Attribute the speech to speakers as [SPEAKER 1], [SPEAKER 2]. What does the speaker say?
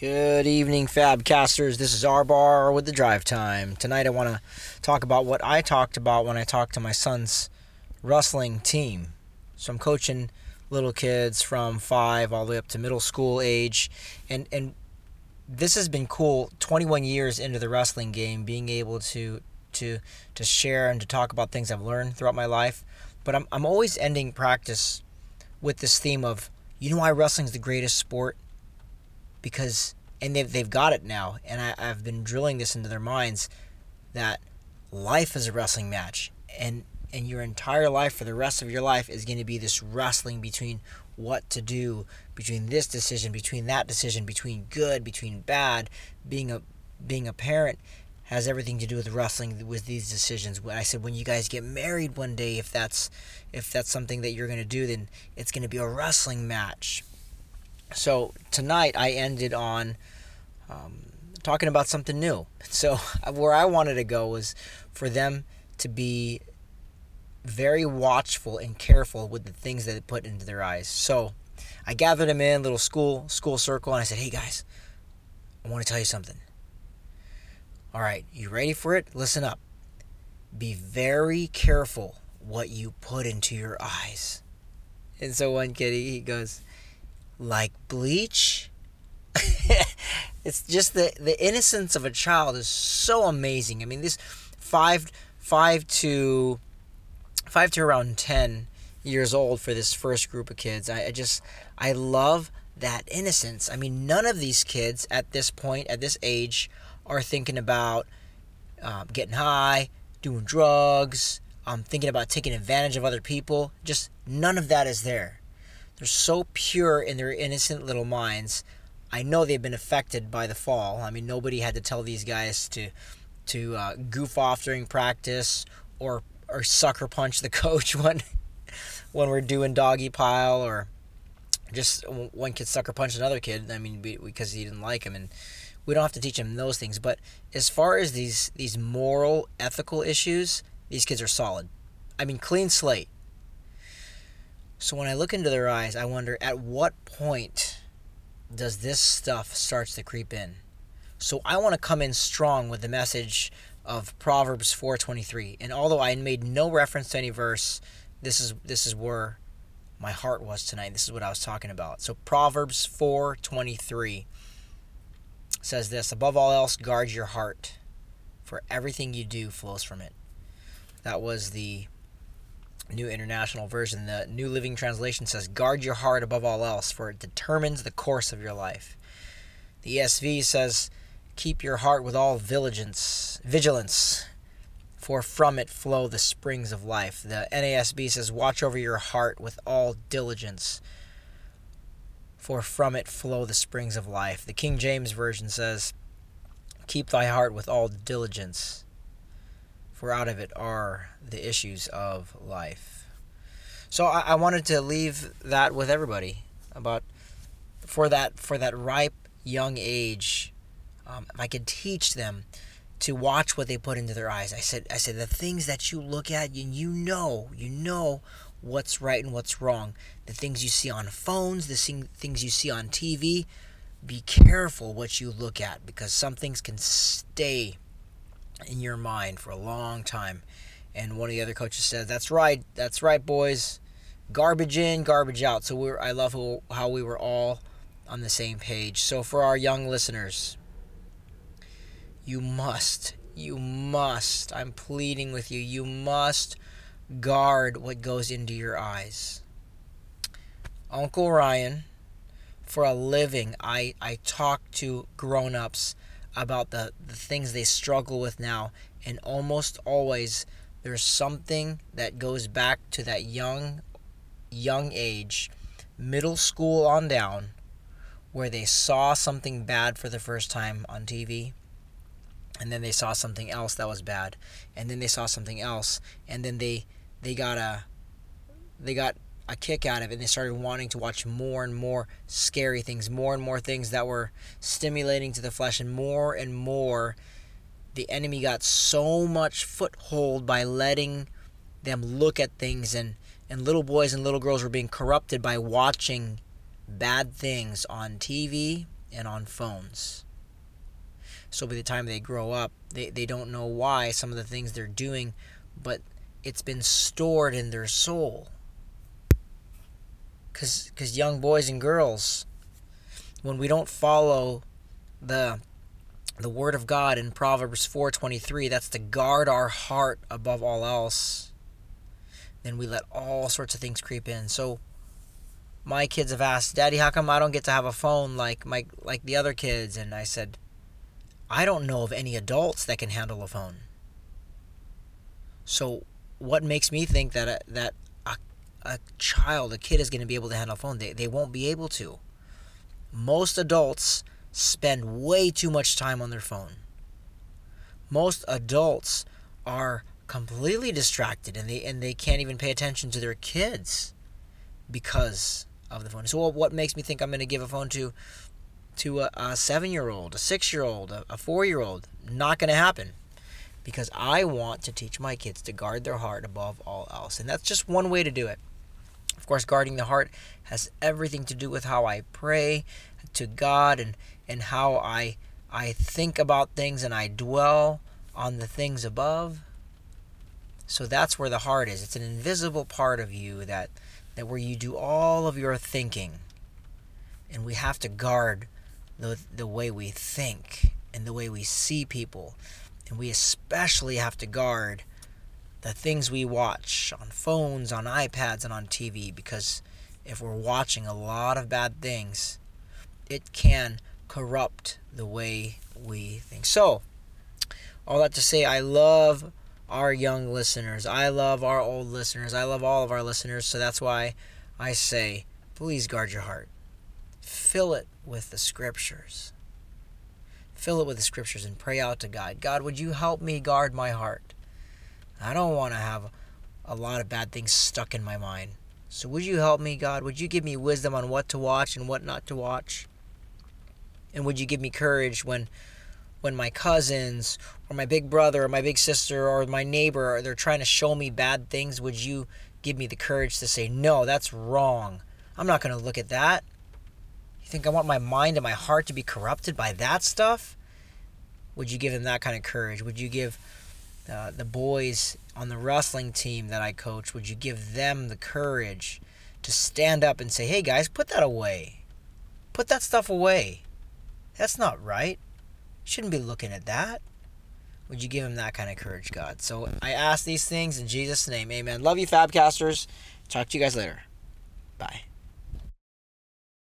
[SPEAKER 1] Good evening, Fabcasters. This is R Bar with the Drive Time. Tonight, I want to talk about what I talked about when I talked to my son's wrestling team. So I'm coaching little kids from five all the way up to middle school age, and and this has been cool. 21 years into the wrestling game, being able to to to share and to talk about things I've learned throughout my life. But I'm I'm always ending practice with this theme of you know why wrestling's the greatest sport because and they've, they've got it now and I, i've been drilling this into their minds that life is a wrestling match and and your entire life for the rest of your life is going to be this wrestling between what to do between this decision between that decision between good between bad. Being a being a parent has everything to do with wrestling with these decisions. When i said when you guys get married one day if that's if that's something that you're going to do then it's going to be a wrestling match so tonight I ended on um, talking about something new. So where I wanted to go was for them to be very watchful and careful with the things that they put into their eyes. So I gathered them in little school school circle and I said, "Hey guys, I want to tell you something. All right, you ready for it? Listen up. Be very careful what you put into your eyes." And so one kid he goes, like bleach. it's just the the innocence of a child is so amazing. I mean, this five five to five to around ten years old for this first group of kids. I, I just I love that innocence. I mean, none of these kids at this point, at this age, are thinking about um, getting high, doing drugs, um, thinking about taking advantage of other people. Just none of that is there. They're so pure in their innocent little minds. I know they've been affected by the fall. I mean, nobody had to tell these guys to to uh, goof off during practice or or sucker punch the coach when when we're doing doggy pile or just one kid sucker punched another kid. I mean, because he didn't like him, and we don't have to teach him those things. But as far as these these moral, ethical issues, these kids are solid. I mean, clean slate. So when I look into their eyes, I wonder at what point does this stuff starts to creep in. So I want to come in strong with the message of Proverbs 4:23. And although I made no reference to any verse, this is this is where my heart was tonight. This is what I was talking about. So Proverbs 4:23 says this, above all else guard your heart, for everything you do flows from it. That was the New International Version. The New Living Translation says, Guard your heart above all else, for it determines the course of your life. The ESV says, Keep your heart with all vigilance, vigilance, for from it flow the springs of life. The NASB says, Watch over your heart with all diligence, for from it flow the springs of life. The King James Version says, Keep thy heart with all diligence for out of it are the issues of life. So I, I wanted to leave that with everybody about for that for that ripe young age. Um, if I could teach them to watch what they put into their eyes, I said I said the things that you look at and you know you know what's right and what's wrong. The things you see on phones, the things you see on TV. Be careful what you look at because some things can stay in your mind for a long time. And one of the other coaches said, "That's right, that's right, boys. Garbage in, garbage out." So we're I love how, how we were all on the same page. So for our young listeners, you must, you must. I'm pleading with you. You must guard what goes into your eyes. Uncle Ryan, for a living, I I talk to grown-ups about the, the things they struggle with now. And almost always there's something that goes back to that young young age, middle school on down, where they saw something bad for the first time on TV, and then they saw something else that was bad, and then they saw something else, and then they they got a they got a kick out of it and they started wanting to watch more and more scary things, more and more things that were stimulating to the flesh, and more and more the enemy got so much foothold by letting them look at things and and little boys and little girls were being corrupted by watching bad things on TV and on phones. So by the time they grow up, they, they don't know why some of the things they're doing, but it's been stored in their soul. Because cause young boys and girls, when we don't follow the the word of God in Proverbs 4:23, that's to guard our heart above all else. Then we let all sorts of things creep in. So my kids have asked, "Daddy, how come I don't get to have a phone like my like the other kids?" And I said, "I don't know of any adults that can handle a phone." So what makes me think that that a, child, a kid is going to be able to handle a phone? They they won't be able to. Most adults spend way too much time on their phone. Most adults are completely distracted and they and they can't even pay attention to their kids because of the phone. So what makes me think I'm going to give a phone to to a, a seven year old, a six year old, a, a four year old? Not going to happen because I want to teach my kids to guard their heart above all else, and that's just one way to do it. Course, guarding the heart has everything to do with how I pray to God and and how I I think about things and I dwell on the things above. So that's where the heart is. It's an invisible part of you that that where you do all of your thinking. And we have to guard the, the way we think and the way we see people. And we especially have to guard the things we watch on phones, on iPads, and on TV because if we're watching a lot of bad things, it can corrupt the way we think. So, all that to say, I love our young listeners. I love our old listeners. I love all of our listeners. So that's why I say, please guard your heart. Fill it with the scriptures. Fill it with the scriptures and pray out to God. God, would you help me guard my heart? I don't want to have a lot of bad things stuck in my mind. So would you help me, God? Would you give me wisdom on what to watch and what not to watch? And would you give me courage when when my cousins or my big brother or my big sister or my neighbor are they're trying to show me bad things would you give me the courage to say no that's wrong i'm not going to look at that you think i want my mind and my heart to be corrupted by that stuff would you give them that kind of courage would you give uh, the boys on the wrestling team that i coach would you give them the courage to stand up and say hey guys put that away put that stuff away that's not right shouldn't be looking at that. Would you give him that kind of courage, God? So I ask these things in Jesus' name. Amen. Love you, Fabcasters. Talk to you guys later. Bye.